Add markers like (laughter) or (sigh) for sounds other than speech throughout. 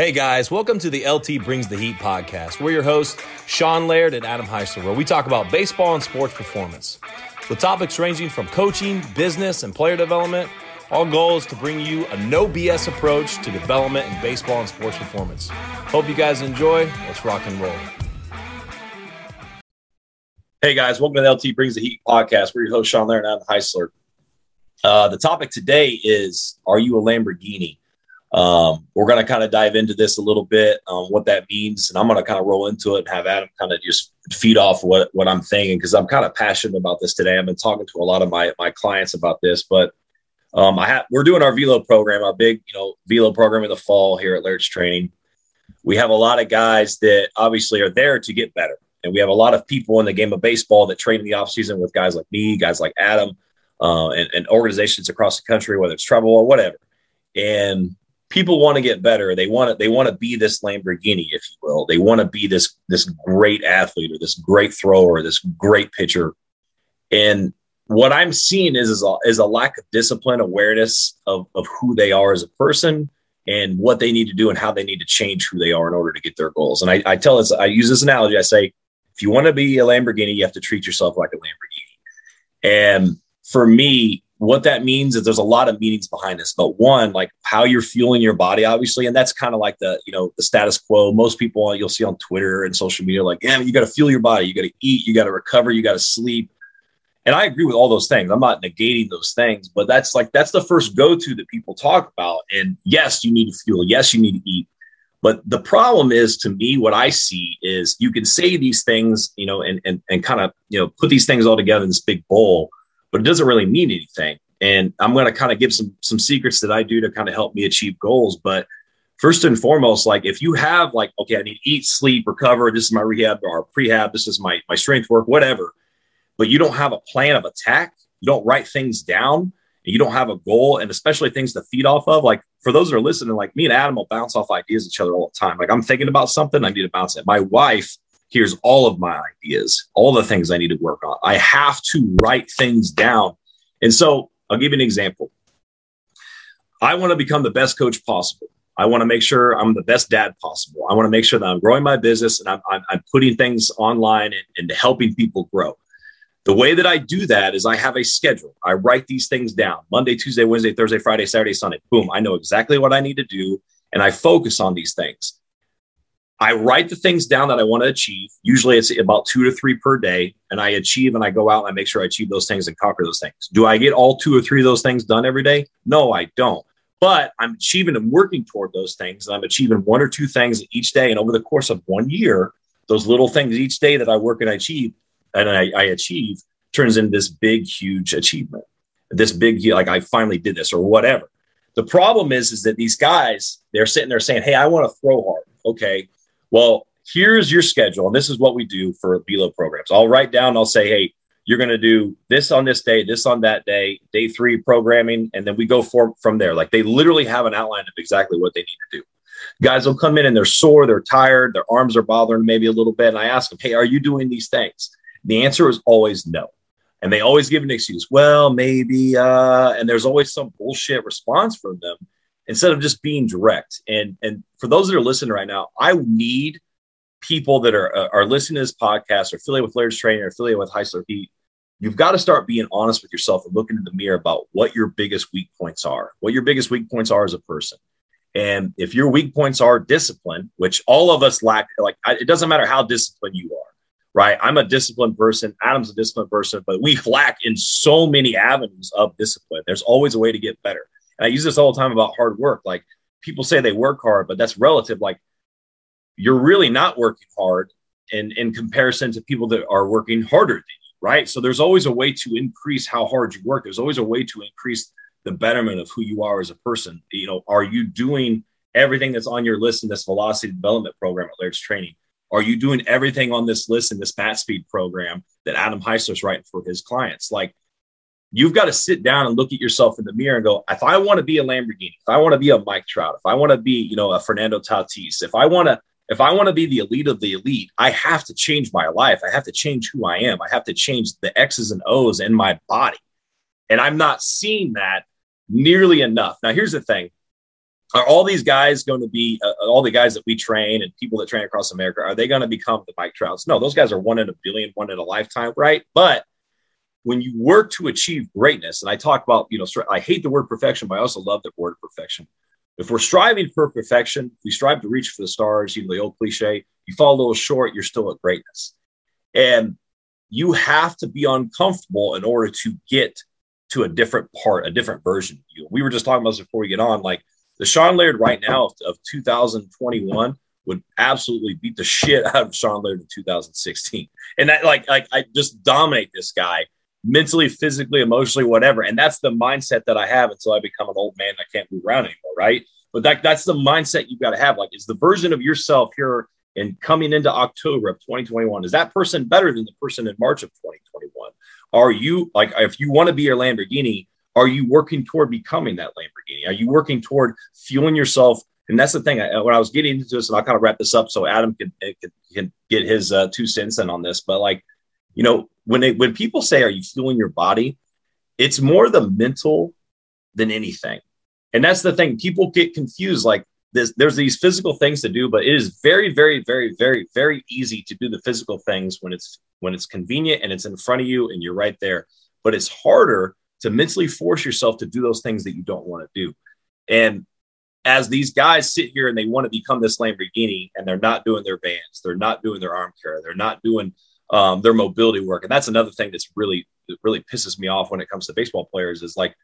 Hey guys, welcome to the LT Brings the Heat podcast. We're your hosts, Sean Laird and Adam Heisler, where we talk about baseball and sports performance. With topics ranging from coaching, business, and player development, our goal is to bring you a no BS approach to development in baseball and sports performance. Hope you guys enjoy. Let's rock and roll. Hey guys, welcome to the LT Brings the Heat podcast. We're your host, Sean Laird and Adam Heisler. Uh, the topic today is Are you a Lamborghini? Um, we're going to kind of dive into this a little bit, um, what that means, and I'm going to kind of roll into it and have Adam kind of just feed off what what I'm thinking because I'm kind of passionate about this today. I've been talking to a lot of my my clients about this, but um, I have we're doing our velo program, our big you know velo program in the fall here at Laird's Training. We have a lot of guys that obviously are there to get better, and we have a lot of people in the game of baseball that train in the off season with guys like me, guys like Adam, uh, and, and organizations across the country, whether it's travel or whatever. And people want to get better. They want to they want to be this Lamborghini, if you will. They want to be this this great athlete or this great thrower, or this great pitcher. And what I'm seeing is is a, is a lack of discipline, awareness of of who they are as a person and what they need to do and how they need to change who they are in order to get their goals. And I, I tell this, I use this analogy. I say, if you want to be a Lamborghini, you have to treat yourself like a Lamborghini. And for me, what that means is there's a lot of meanings behind this but one like how you're fueling your body obviously and that's kind of like the you know the status quo. Most people uh, you'll see on twitter and social media like yeah you got to fuel your body you got to eat you got to recover you got to sleep. And i agree with all those things. I'm not negating those things but that's like that's the first go-to that people talk about. And yes you need to fuel. Yes you need to eat. But the problem is to me what i see is you can say these things you know and and, and kind of you know put these things all together in this big bowl but it doesn't really mean anything. And I'm going to kind of give some some secrets that I do to kind of help me achieve goals. But first and foremost, like if you have like, okay, I need to eat, sleep, recover. This is my rehab or prehab. This is my my strength work, whatever. But you don't have a plan of attack. You don't write things down. And you don't have a goal, and especially things to feed off of. Like for those that are listening, like me and Adam will bounce off ideas each other all the time. Like I'm thinking about something, I need to bounce it. My wife hears all of my ideas, all the things I need to work on. I have to write things down. And so I'll give you an example. I want to become the best coach possible. I want to make sure I'm the best dad possible. I want to make sure that I'm growing my business and I'm, I'm, I'm putting things online and, and helping people grow. The way that I do that is I have a schedule. I write these things down Monday, Tuesday, Wednesday, Thursday, Friday, Saturday, Sunday. Boom. I know exactly what I need to do and I focus on these things. I write the things down that I want to achieve. Usually it's about two to three per day. And I achieve and I go out and I make sure I achieve those things and conquer those things. Do I get all two or three of those things done every day? No, I don't. But I'm achieving and working toward those things. And I'm achieving one or two things each day. And over the course of one year, those little things each day that I work and I achieve and I, I achieve turns into this big, huge achievement. This big, like I finally did this or whatever. The problem is, is that these guys, they're sitting there saying, Hey, I want to throw hard. Okay well, here's your schedule. And this is what we do for velo programs. I'll write down, I'll say, hey, you're going to do this on this day, this on that day, day three programming, and then we go for, from there. Like they literally have an outline of exactly what they need to do. Guys will come in and they're sore, they're tired, their arms are bothering maybe a little bit. And I ask them, hey, are you doing these things? The answer is always no. And they always give an excuse. Well, maybe. Uh, and there's always some bullshit response from them instead of just being direct. And and for those that are listening right now, I need people that are uh, are listening to this podcast or affiliated with Laird's Training or affiliated with Heisler Heat. You've got to start being honest with yourself and looking in the mirror about what your biggest weak points are, what your biggest weak points are as a person. And if your weak points are discipline, which all of us lack, like it doesn't matter how disciplined you are, right? I'm a disciplined person. Adam's a disciplined person, but we lack in so many avenues of discipline. There's always a way to get better. And I use this all the time about hard work. Like people say they work hard, but that's relative. Like you're really not working hard in, in comparison to people that are working harder than you, right? So there's always a way to increase how hard you work. There's always a way to increase the betterment of who you are as a person. You know, are you doing everything that's on your list in this velocity development program at Laird's Training? Are you doing everything on this list in this bat speed program that Adam Heisler's writing for his clients? Like you've got to sit down and look at yourself in the mirror and go, if I want to be a Lamborghini, if I want to be a Mike Trout, if I want to be, you know, a Fernando Tatis, if I want to, if I want to be the elite of the elite, I have to change my life. I have to change who I am. I have to change the X's and O's in my body. And I'm not seeing that nearly enough. Now, here's the thing. are all these guys going to be uh, all the guys that we train and people that train across America? Are they going to become the Mike Trouts? No, those guys are one in a billion, one in a lifetime, right? But when you work to achieve greatness, and I talk about, you know, I hate the word perfection, but I also love the word perfection. If we're striving for perfection, we strive to reach for the stars, you know, the old cliche, you fall a little short, you're still at greatness. And you have to be uncomfortable in order to get to a different part, a different version of you. We were just talking about this before we get on. Like the Sean Laird right now of, of 2021 would absolutely beat the shit out of Sean Laird in 2016. And that like like I just dominate this guy mentally, physically, emotionally, whatever. And that's the mindset that I have until I become an old man. I can't move around anymore, right? But that that's the mindset you've got to have. Like, is the version of yourself here and coming into October of 2021, is that person better than the person in March of 2021? Are you like if you want to be your Lamborghini, are you working toward becoming that Lamborghini? Are you working toward fueling yourself? And that's the thing. I, when I was getting into this, and I'll kind of wrap this up so Adam can can, can get his uh, two cents in on this. But like, you know, when they when people say, "Are you fueling your body?" It's more the mental than anything. And that's the thing. People get confused. Like, there's, there's these physical things to do, but it is very, very, very, very, very easy to do the physical things when it's when it's convenient and it's in front of you and you're right there. But it's harder to mentally force yourself to do those things that you don't want to do. And as these guys sit here and they want to become this Lamborghini and they're not doing their bands, they're not doing their arm care, they're not doing um, their mobility work. And that's another thing that's really, really pisses me off when it comes to baseball players is like,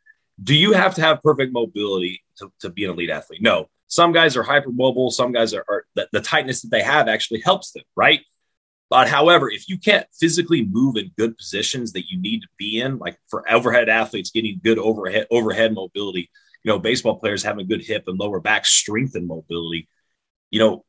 do you have to have perfect mobility to, to be an elite athlete? No. Some guys are hypermobile. Some guys are, are the, the tightness that they have actually helps them, right? But however, if you can't physically move in good positions that you need to be in, like for overhead athletes getting good overhead overhead mobility, you know, baseball players having good hip and lower back strength and mobility, you know,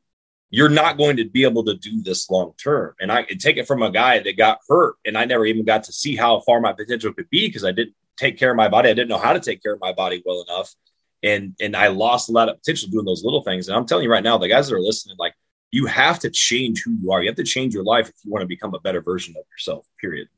you're not going to be able to do this long term. And I can take it from a guy that got hurt and I never even got to see how far my potential could be because I didn't take care of my body. I didn't know how to take care of my body well enough. And and I lost a lot of potential doing those little things. And I'm telling you right now, the guys that are listening, like you have to change who you are. You have to change your life if you want to become a better version of yourself, period.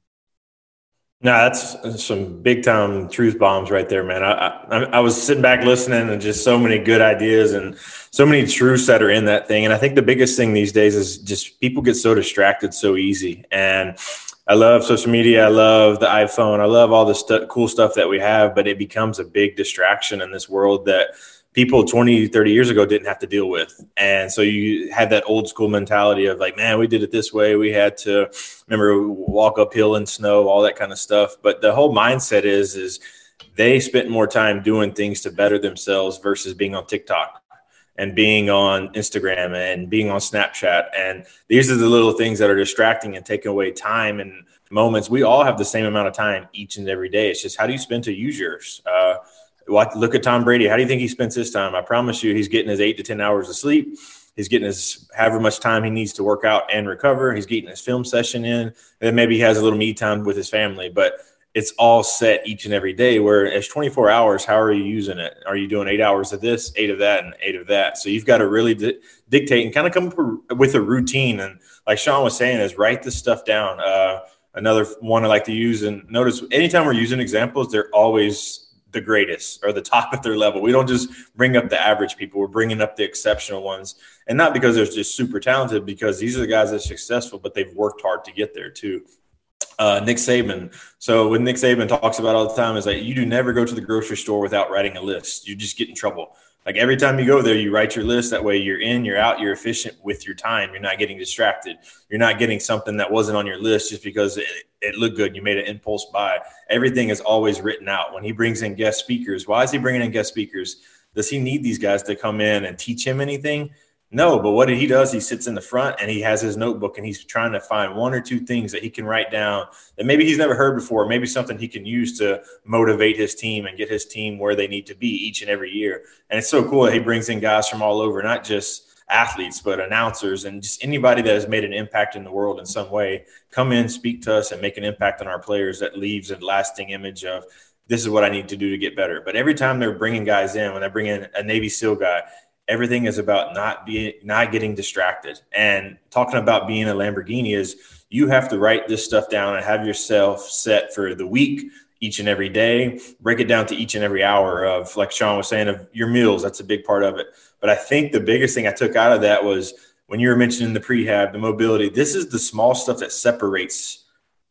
No, that's some big time truth bombs right there, man. I, I, I was sitting back listening and just so many good ideas and so many truths that are in that thing. And I think the biggest thing these days is just people get so distracted so easy. And I love social media. I love the iPhone. I love all the stu- cool stuff that we have, but it becomes a big distraction in this world that people 20 30 years ago didn't have to deal with. And so you had that old school mentality of like man we did it this way. We had to remember walk uphill in snow all that kind of stuff. But the whole mindset is is they spent more time doing things to better themselves versus being on tiktok and being on instagram and being on snapchat. And these are the little things that are distracting and taking away time and moments. We all have the same amount of time each and every day. It's just how do you spend to use yours? Uh, Watch, look at Tom Brady. How do you think he spends his time? I promise you, he's getting his eight to 10 hours of sleep. He's getting his however much time he needs to work out and recover. He's getting his film session in. And then maybe he has a little me time with his family, but it's all set each and every day. Where it's 24 hours, how are you using it? Are you doing eight hours of this, eight of that, and eight of that? So you've got to really di- dictate and kind of come with a routine. And like Sean was saying, is write this stuff down. Uh, another one I like to use and notice anytime we're using examples, they're always the greatest or the top (laughs) of their level. We don't just bring up the average people. We're bringing up the exceptional ones, and not because they're just super talented, because these are the guys that are successful, but they've worked hard to get there too. Uh, Nick Saban. So what Nick Saban talks about all the time is that you do never go to the grocery store without writing a list. You just get in trouble. Like every time you go there, you write your list. That way you're in, you're out, you're efficient with your time. You're not getting distracted. You're not getting something that wasn't on your list just because it, it looked good. You made an impulse buy. Everything is always written out. When he brings in guest speakers, why is he bringing in guest speakers? Does he need these guys to come in and teach him anything? No, but what he does, he sits in the front and he has his notebook and he's trying to find one or two things that he can write down that maybe he's never heard before, maybe something he can use to motivate his team and get his team where they need to be each and every year. And it's so cool that he brings in guys from all over, not just athletes, but announcers and just anybody that has made an impact in the world in some way. Come in, speak to us, and make an impact on our players that leaves a lasting image of this is what I need to do to get better. But every time they're bringing guys in, when they bring in a Navy SEAL guy, everything is about not being not getting distracted and talking about being a lamborghini is you have to write this stuff down and have yourself set for the week each and every day, break it down to each and every hour of, like Sean was saying, of your meals. That's a big part of it. But I think the biggest thing I took out of that was when you were mentioning the prehab, the mobility, this is the small stuff that separates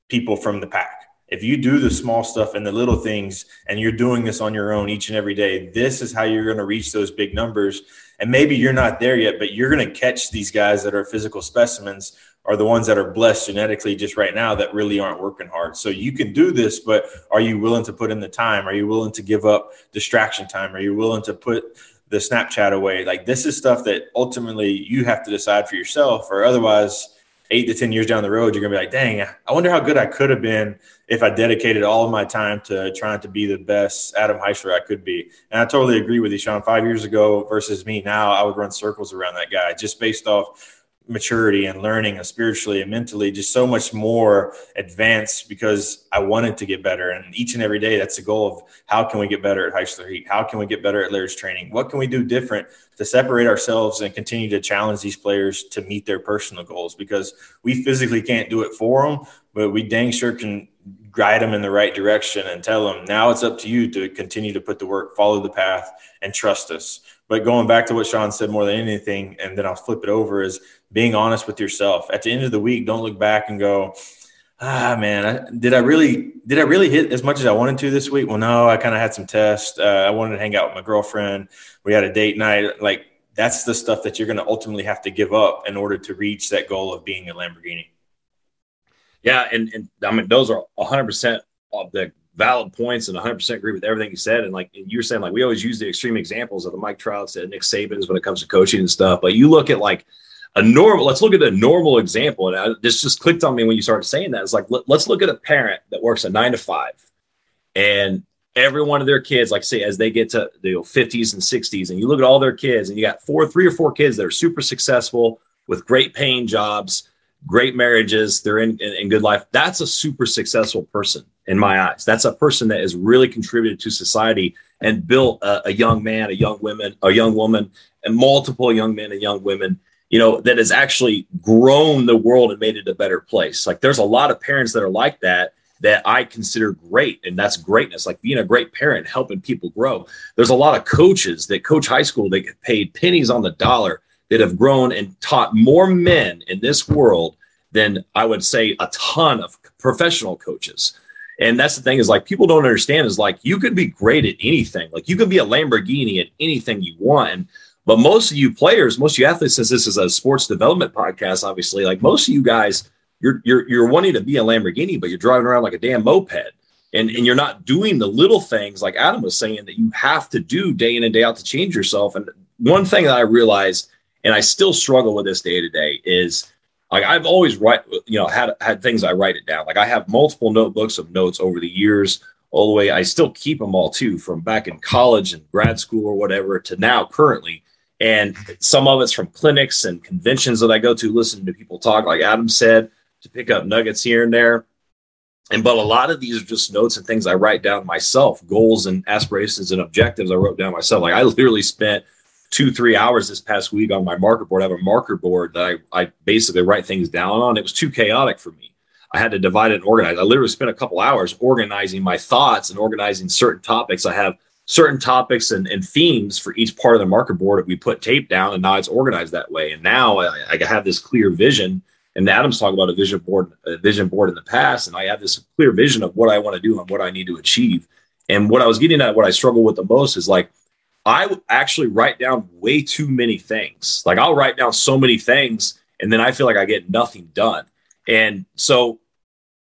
people from the pack. If you do the small stuff and the little things and you're doing this on your own each and every day, this is how you're going to reach those big numbers. And maybe you're not there yet, but you're going to catch these guys that are physical specimens are the ones that are blessed genetically just right now that really aren't working hard. So you can do this, but are you willing to put in the time? Are you willing to give up distraction time? Are you willing to put the Snapchat away? Like this is stuff that ultimately you have to decide for yourself, or otherwise, eight to 10 years down the road, you're going to be like, dang, I wonder how good I could have been if I dedicated all of my time to trying to be the best Adam Heisler I could be. And I totally agree with you, Sean. Five years ago versus me now, I would run circles around that guy just based off maturity and learning and spiritually and mentally just so much more advanced because I wanted to get better. And each and every day, that's the goal of how can we get better at Heisler Heat? How can we get better at Laird's training? What can we do different to separate ourselves and continue to challenge these players to meet their personal goals? Because we physically can't do it for them, but we dang sure can guide them in the right direction and tell them now it's up to you to continue to put the work, follow the path, and trust us. But going back to what Sean said more than anything, and then I'll flip it over is being honest with yourself. At the end of the week, don't look back and go, ah man, did I really did I really hit as much as I wanted to this week? Well, no, I kind of had some tests. Uh, I wanted to hang out with my girlfriend. We had a date night. Like that's the stuff that you're going to ultimately have to give up in order to reach that goal of being a Lamborghini. Yeah, and, and I mean those are 100 percent of the valid points and 100% agree with everything you said. And like you were saying, like we always use the extreme examples of the Mike Trouts and Nick Sabans when it comes to coaching and stuff. But you look at like a normal, let's look at a normal example. And I, this just clicked on me when you started saying that. It's like, let, let's look at a parent that works a nine to five and every one of their kids, like say, as they get to the 50s and 60s, and you look at all their kids and you got four, three or four kids that are super successful with great paying jobs, great marriages, they're in, in, in good life. That's a super successful person in my eyes. That's a person that has really contributed to society and built a, a, young man, a young woman, a young woman, and multiple young men and young women, you know, that has actually grown the world and made it a better place. Like there's a lot of parents that are like that that I consider great, and that's greatness. Like being a great parent, helping people grow. There's a lot of coaches that coach high school that get paid pennies on the dollar that have grown and taught more men in this world than I would say a ton of professional coaches. And that's the thing is like people don't understand is like you could be great at anything. Like you can be a Lamborghini at anything you want. But most of you players, most of you athletes, since this is a sports development podcast, obviously, like most of you guys, you're you're you're wanting to be a Lamborghini, but you're driving around like a damn moped. And, and you're not doing the little things like Adam was saying that you have to do day in and day out to change yourself. And one thing that I realized, and I still struggle with this day to day, is like I've always write, you know, had had things I write it down. Like I have multiple notebooks of notes over the years, all the way. I still keep them all too, from back in college and grad school or whatever to now currently. And some of it's from clinics and conventions that I go to, listening to people talk, like Adam said, to pick up nuggets here and there. And but a lot of these are just notes and things I write down myself, goals and aspirations and objectives I wrote down myself. Like I literally spent two, three hours this past week on my marker board. I have a marker board that I, I basically write things down on. It was too chaotic for me. I had to divide it and organize. I literally spent a couple hours organizing my thoughts and organizing certain topics. I have certain topics and, and themes for each part of the marker board. We put tape down and now it's organized that way. And now I, I have this clear vision. And Adam's talked about a vision board, a vision board in the past. And I have this clear vision of what I want to do and what I need to achieve. And what I was getting at, what I struggle with the most is like, I actually write down way too many things. Like I'll write down so many things and then I feel like I get nothing done. And so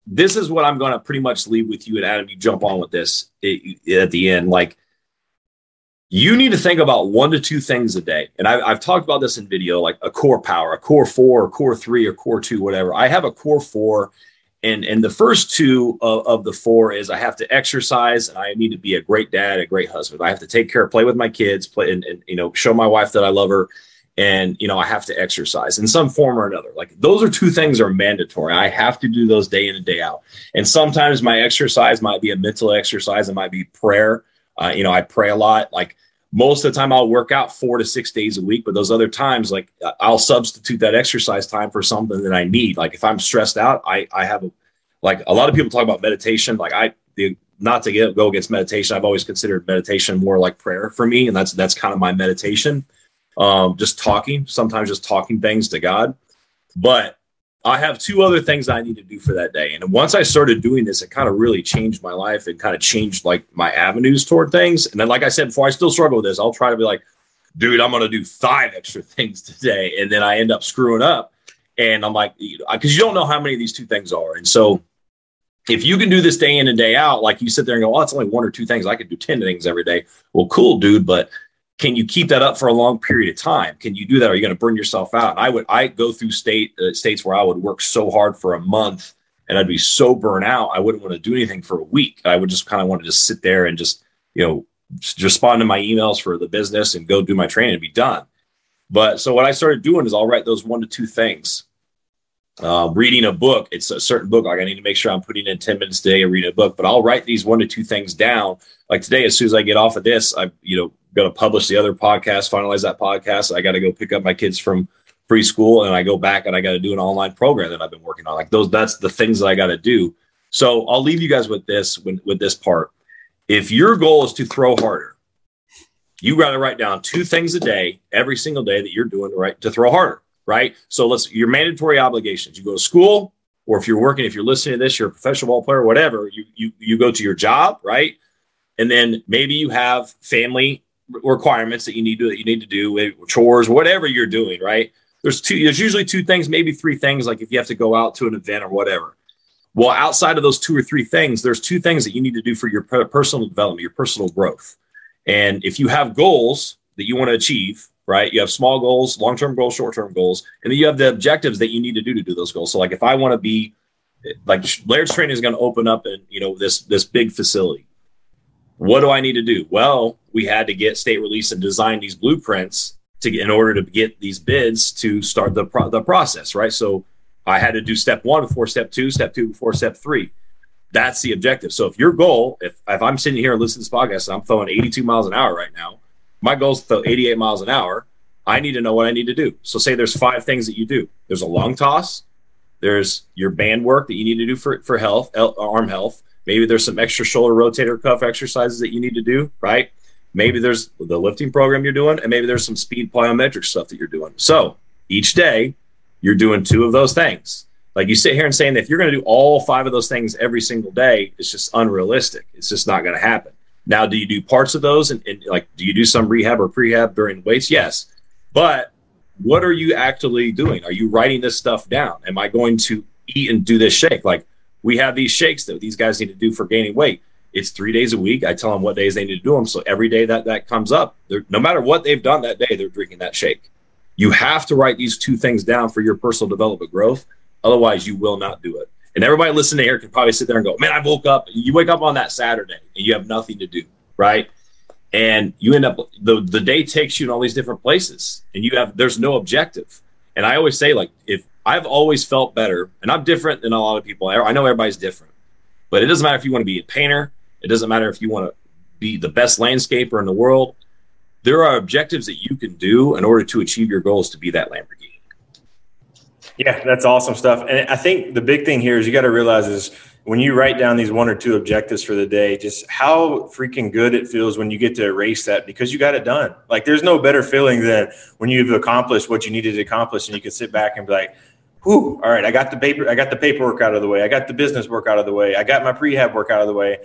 this is what I'm going to pretty much leave with you and Adam. You jump on with this eh, at the end. Like you need to think about one to two things a day. And I, have talked about this in video, like a core power, a core four, a core three, or core two, whatever. I have a core four and and the first two of, of, the four is I have to exercise and I need to be a great dad, a great husband. I have to take care, of, play with my kids, play and, and you know show my wife that I love her, and you know I have to exercise in some form or another. Like those are two things are mandatory. I have to do those day in and day out. And sometimes my exercise might be a mental exercise. It might be prayer. Uh, you know I pray a lot. Like most of the time I'll work out four to six days a week, but those other times, like I'll substitute that exercise time for something that I need. Like if I'm stressed out, I, I have a, like a lot of people talk about meditation. Like I, the, not to get, go against meditation. I've always considered meditation more like prayer for me, and that's that's kind of my meditation. Um, just talking, sometimes just talking things to God. But I have two other things I need to do for that day. And once I started doing this, it kind of really changed my life and kind of changed like my avenues toward things. And then, like I said before, I still struggle with this. I'll try to be like, dude, I'm going to do five extra (laughs) things today. And then I end up screwing up. And I'm like, because you don't know how many of these two things are. And so if you can do this day in and day out, like you sit there and go, oh, it's only one or two things. I could do 10 things every day. Well, cool, dude. But can you keep that up for a long period of time? Can you do that? Are you going to burn yourself out? And I would, I go through state uh, states where I would work so hard for a month and I'd be so burnt out. I wouldn't want to do anything for a week. I would just kind of want to just sit there and just, you know, respond to my emails for the business and go do my training and be done. But so what I started doing is I'll write those one to two things. Uh, reading a book, it's a certain book. Like I need to make sure I'm putting in 10 minutes a day and reading a book, but I'll write these one to two things down. Like today, as soon as I get off of this, I, you know, going to publish the other podcast, finalize that podcast. I got to go pick up my kids from preschool and I go back and I got to do an online program that I've been working on. Like those, that's the things that I got to do. So I'll leave you guys with this, with, with this part. If your goal is to throw harder, you got to write down two things a day, every single day that you're doing right to throw harder. Right. So let's your mandatory obligations. You go to school, or if you're working, if you're listening to this, you're a professional ball player, whatever. You you you go to your job, right? And then maybe you have family requirements that you need to that you need to do eh, chores whatever you're doing right there's two there's usually two things maybe three things like if you have to go out to an event or whatever well outside of those two or three things there's two things that you need to do for your personal development your personal growth and if you have goals that you want to achieve right you have small goals long-term goals short-term goals and then you have the objectives that you need to do to do those goals so like if i want to be like laird's training is going to open up in you know this this big facility what do I need to do? Well, we had to get state release and design these blueprints to get in order to get these bids to start the pro- the process, right? So I had to do step one before step two, step two before step three. That's the objective. So if your goal, if, if I'm sitting here and listening to this podcast and I'm throwing 82 miles an hour right now, my goal is to throw 88 miles an hour. I need to know what I need to do. So say there's five things that you do. There's a long toss. There's your band work that you need to do for, for health, arm health. Maybe there's some extra shoulder rotator cuff exercises that you need to do, right? Maybe there's the lifting program you're doing, and maybe there's some speed plyometric stuff that you're doing. So each day, you're doing two of those things. Like you sit here and saying that if you're going to do all five of those things every single day, it's just unrealistic. It's just not going to happen. Now, do you do parts of those and, and like do you do some rehab or prehab during weights? Yes, but what are you actually doing? Are you writing this stuff down? Am I going to eat and do this shake? Like we have these shakes that these guys need to do for gaining weight. It's three days a week. I tell them what days they need to do them. So every day that that comes up, no matter what they've done that day, they're drinking that shake. You have to write these two things down for your personal development growth. Otherwise, you will not do it. And everybody listening here can probably sit there and go, "Man, I woke up." You wake up on that Saturday and you have nothing to do, right? And you end up the the day takes you in all these different places, and you have there's no objective. And I always say, like, if I've always felt better, and I'm different than a lot of people. I know everybody's different, but it doesn't matter if you want to be a painter. It doesn't matter if you want to be the best landscaper in the world. There are objectives that you can do in order to achieve your goals to be that Lamborghini. Yeah, that's awesome stuff. And I think the big thing here is you got to realize is when you write down these one or two objectives for the day, just how freaking good it feels when you get to erase that because you got it done. Like there's no better feeling than when you've accomplished what you needed to accomplish and you can sit back and be like, Whew, all right, I got the paper, I got the paperwork out of the way. I got the business work out of the way. I got my prehab work out of the way.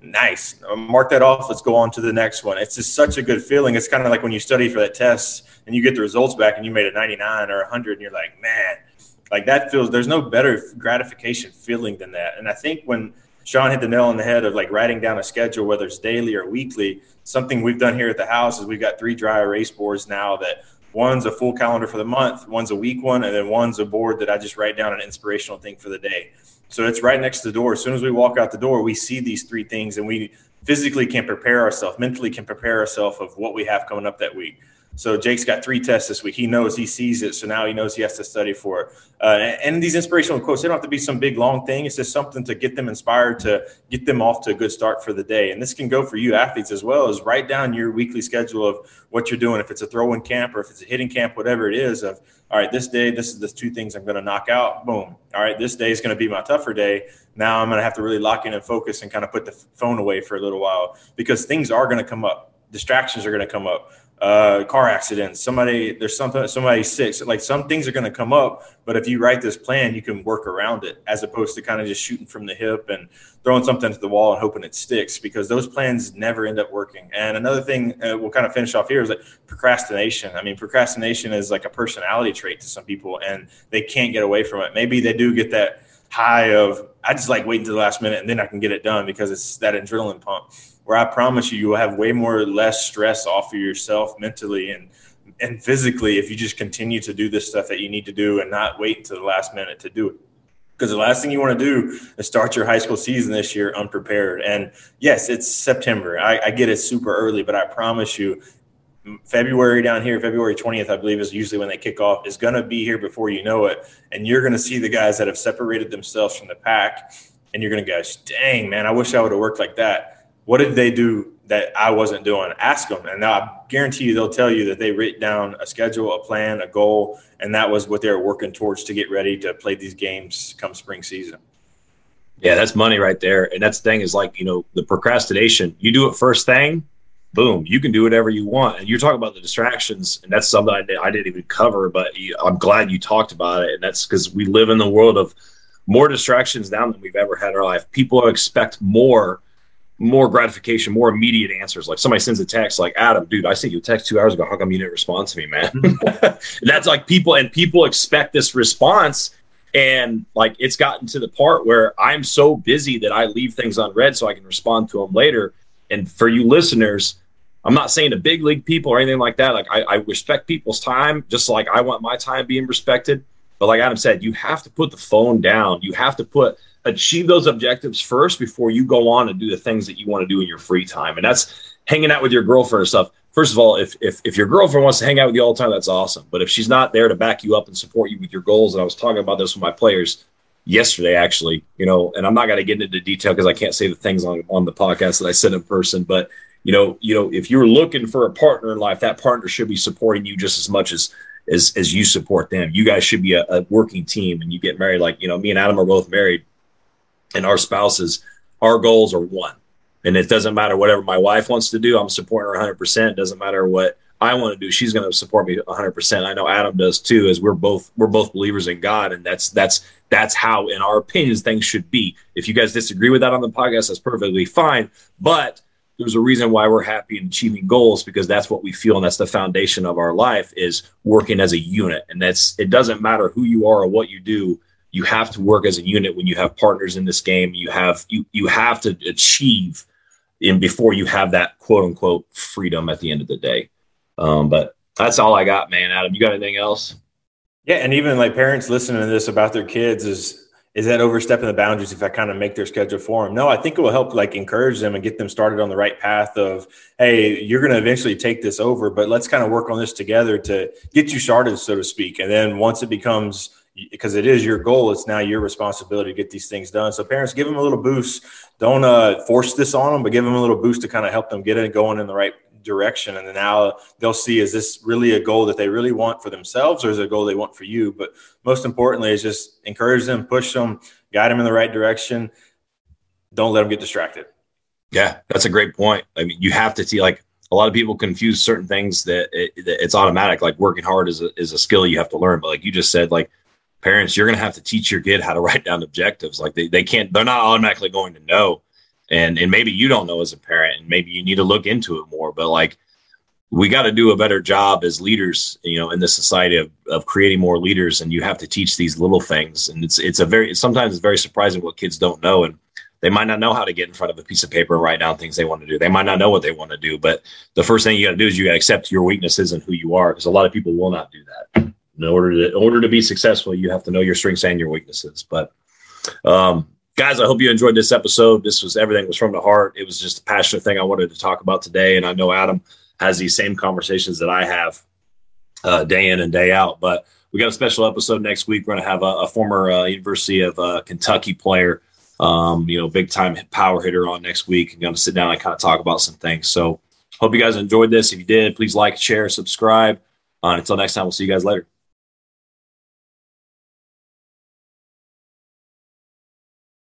Nice. Mark that off. Let's go on to the next one. It's just such a good feeling. It's kind of like when you study for that test and you get the results back and you made a 99 or 100 and you're like, man, like that feels, there's no better gratification feeling than that. And I think when Sean hit the nail on the head of like writing down a schedule, whether it's daily or weekly, something we've done here at the house is we've got three dry erase boards now that One's a full calendar for the month, one's a week one, and then one's a board that I just write down an inspirational thing for the day. So it's right next to the door. As soon as we walk out the door, we see these three things and we physically can prepare ourselves, mentally can prepare ourselves of what we have coming up that week. So Jake's got three tests this week. He knows he sees it, so now he knows he has to study for it. Uh, and these inspirational quotes, they don't have to be some big long thing. It's just something to get them inspired to get them off to a good start for the day. And this can go for you athletes as well as write down your weekly schedule of what you're doing. If it's a throw-in camp or if it's a hitting camp, whatever it is. Of all right, this day, this is the two things I'm going to knock out. Boom. All right, this day is going to be my tougher day. Now I'm going to have to really lock in and focus and kind of put the phone away for a little while because things are going to come up. Distractions are going to come up uh, car accidents, somebody, there's something, somebody sick. Like some things are going to come up, but if you write this plan, you can work around it as opposed to kind of just shooting from the hip and throwing something to the wall and hoping it sticks because those plans never end up working. And another thing uh, we'll kind of finish off here is like procrastination. I mean, procrastination is like a personality trait to some people and they can't get away from it. Maybe they do get that high of, I just like waiting to the last minute and then I can get it done because it's that adrenaline pump where I promise you, you will have way more less stress off of yourself mentally and and physically if you just continue to do this stuff that you need to do and not wait until the last minute to do it. Because the last thing you want to do is start your high school season this year unprepared. And yes, it's September. I, I get it super early, but I promise you, February down here, February 20th, I believe, is usually when they kick off, is going to be here before you know it. And you're going to see the guys that have separated themselves from the pack, and you're going to go, dang, man, I wish I would have worked like that what did they do that I wasn't doing? Ask them. And I guarantee you they'll tell you that they write down a schedule, a plan, a goal, and that was what they were working towards to get ready to play these games come spring season. Yeah, that's money right there. And that's the thing is like, you know, the procrastination, you do it first thing, boom, you can do whatever you want. And you're talking about the distractions, and that's something I, did, I didn't even cover, but I'm glad you talked about it. And that's because we live in the world of more distractions now than we've ever had in our life. People expect more more gratification, more immediate answers. Like somebody sends a text like, Adam, dude, I sent you a text two hours ago. How come you didn't respond to me, man? (laughs) (laughs) that's like people and people expect this response. And like it's gotten to the part where I'm so busy that I leave things unread so I can respond to them later. And for you listeners, I'm not saying to big league people or anything like that. Like I, I respect people's time, just like I want my time being respected. But like Adam said, you have to put the phone down. You have to put achieve those objectives first before you go on and do the things that you want to do in your free time. And that's hanging out with your girlfriend or stuff. First of all, if, if, if your girlfriend wants to hang out with you all the time, that's awesome. But if she's not there to back you up and support you with your goals, and I was talking about this with my players yesterday, actually, you know, and I'm not going to get into detail because I can't say the things on, on the podcast that I said in person, but you know, you know, if you're looking for a partner in life, that partner should be supporting you just as much as as as you support them. You guys should be a, a working team, and you get married. Like you know, me and Adam are both married and our spouses, our goals are one. And it doesn't matter whatever my wife wants to do, I'm supporting her 100%. It doesn't matter what I want to do, she's going to support me 100%. I know Adam does too, as we're both we're both believers in God, and that's that's that's how, in our opinions, things should be. If you guys disagree with that on the podcast, that's perfectly fine. But there's a reason why we're happy and achieving goals because that's what we feel, and that's the foundation of our life is working as a unit. And that's it doesn't matter who you are or what you do you have to work as a unit when you have partners in this game. You have you you have to achieve in before you have that quote unquote freedom at the end of the day. Um, but that's all I got, man. Adam, you got anything else? Yeah, and even like parents listening to this about their kids is is that overstepping the boundaries if I kind of make their schedule for them? No, I think it will help like encourage them and get them started on the right path of, hey, you're going to eventually take this over, but let's kind of work on this together to get you started, so to speak. And then once it becomes because it is your goal. It's now your responsibility to get these things done. So parents, give them a little boost. Don't uh, force this on them, but give them a little boost to kind of help them get it going in the right direction. And then now they'll see, is this really a goal that they really want for themselves or is it a goal they want for you? But most importantly is just encourage them, push them, guide them in the right direction. Don't let them get distracted. Yeah, that's a great point. I mean, you have to see like a lot of people confuse certain things that, it, that it's automatic. Like working hard is a, is a skill you have to learn. But like you just said, like parents, you're going to have to teach your kid how to write down objectives. Like they, they can't, they're not automatically going to know. And, and maybe you don't know as a parent and maybe you need to look into it more, but like we got to do a better job as leaders, you know, in the society of, of creating more leaders. And you have to teach these little things. And it's, it's a very, sometimes it's very surprising what kids don't know. And they might not know how to get in front of a piece of paper and write down things they want to do. They might not know what they want to do, but the first thing you got to do is you got to accept your weaknesses and who you are. Because a lot of people will not do that in order to in order to be successful, you have to know your strengths and your weaknesses. But um, guys, I hope you enjoyed this episode. This was everything was from the heart. It was just a passionate thing I wanted to talk about today, and I know Adam has these same conversations that I have uh, day in and day out. But we got a special episode next week. We're going to have a, a former uh, University of uh, Kentucky player, um, you know, big time power hitter on next week. I'm going to sit down and kind of talk about some things. So hope you guys enjoyed this. If you did, please like, share, subscribe. Uh, until next time, we'll see you guys later.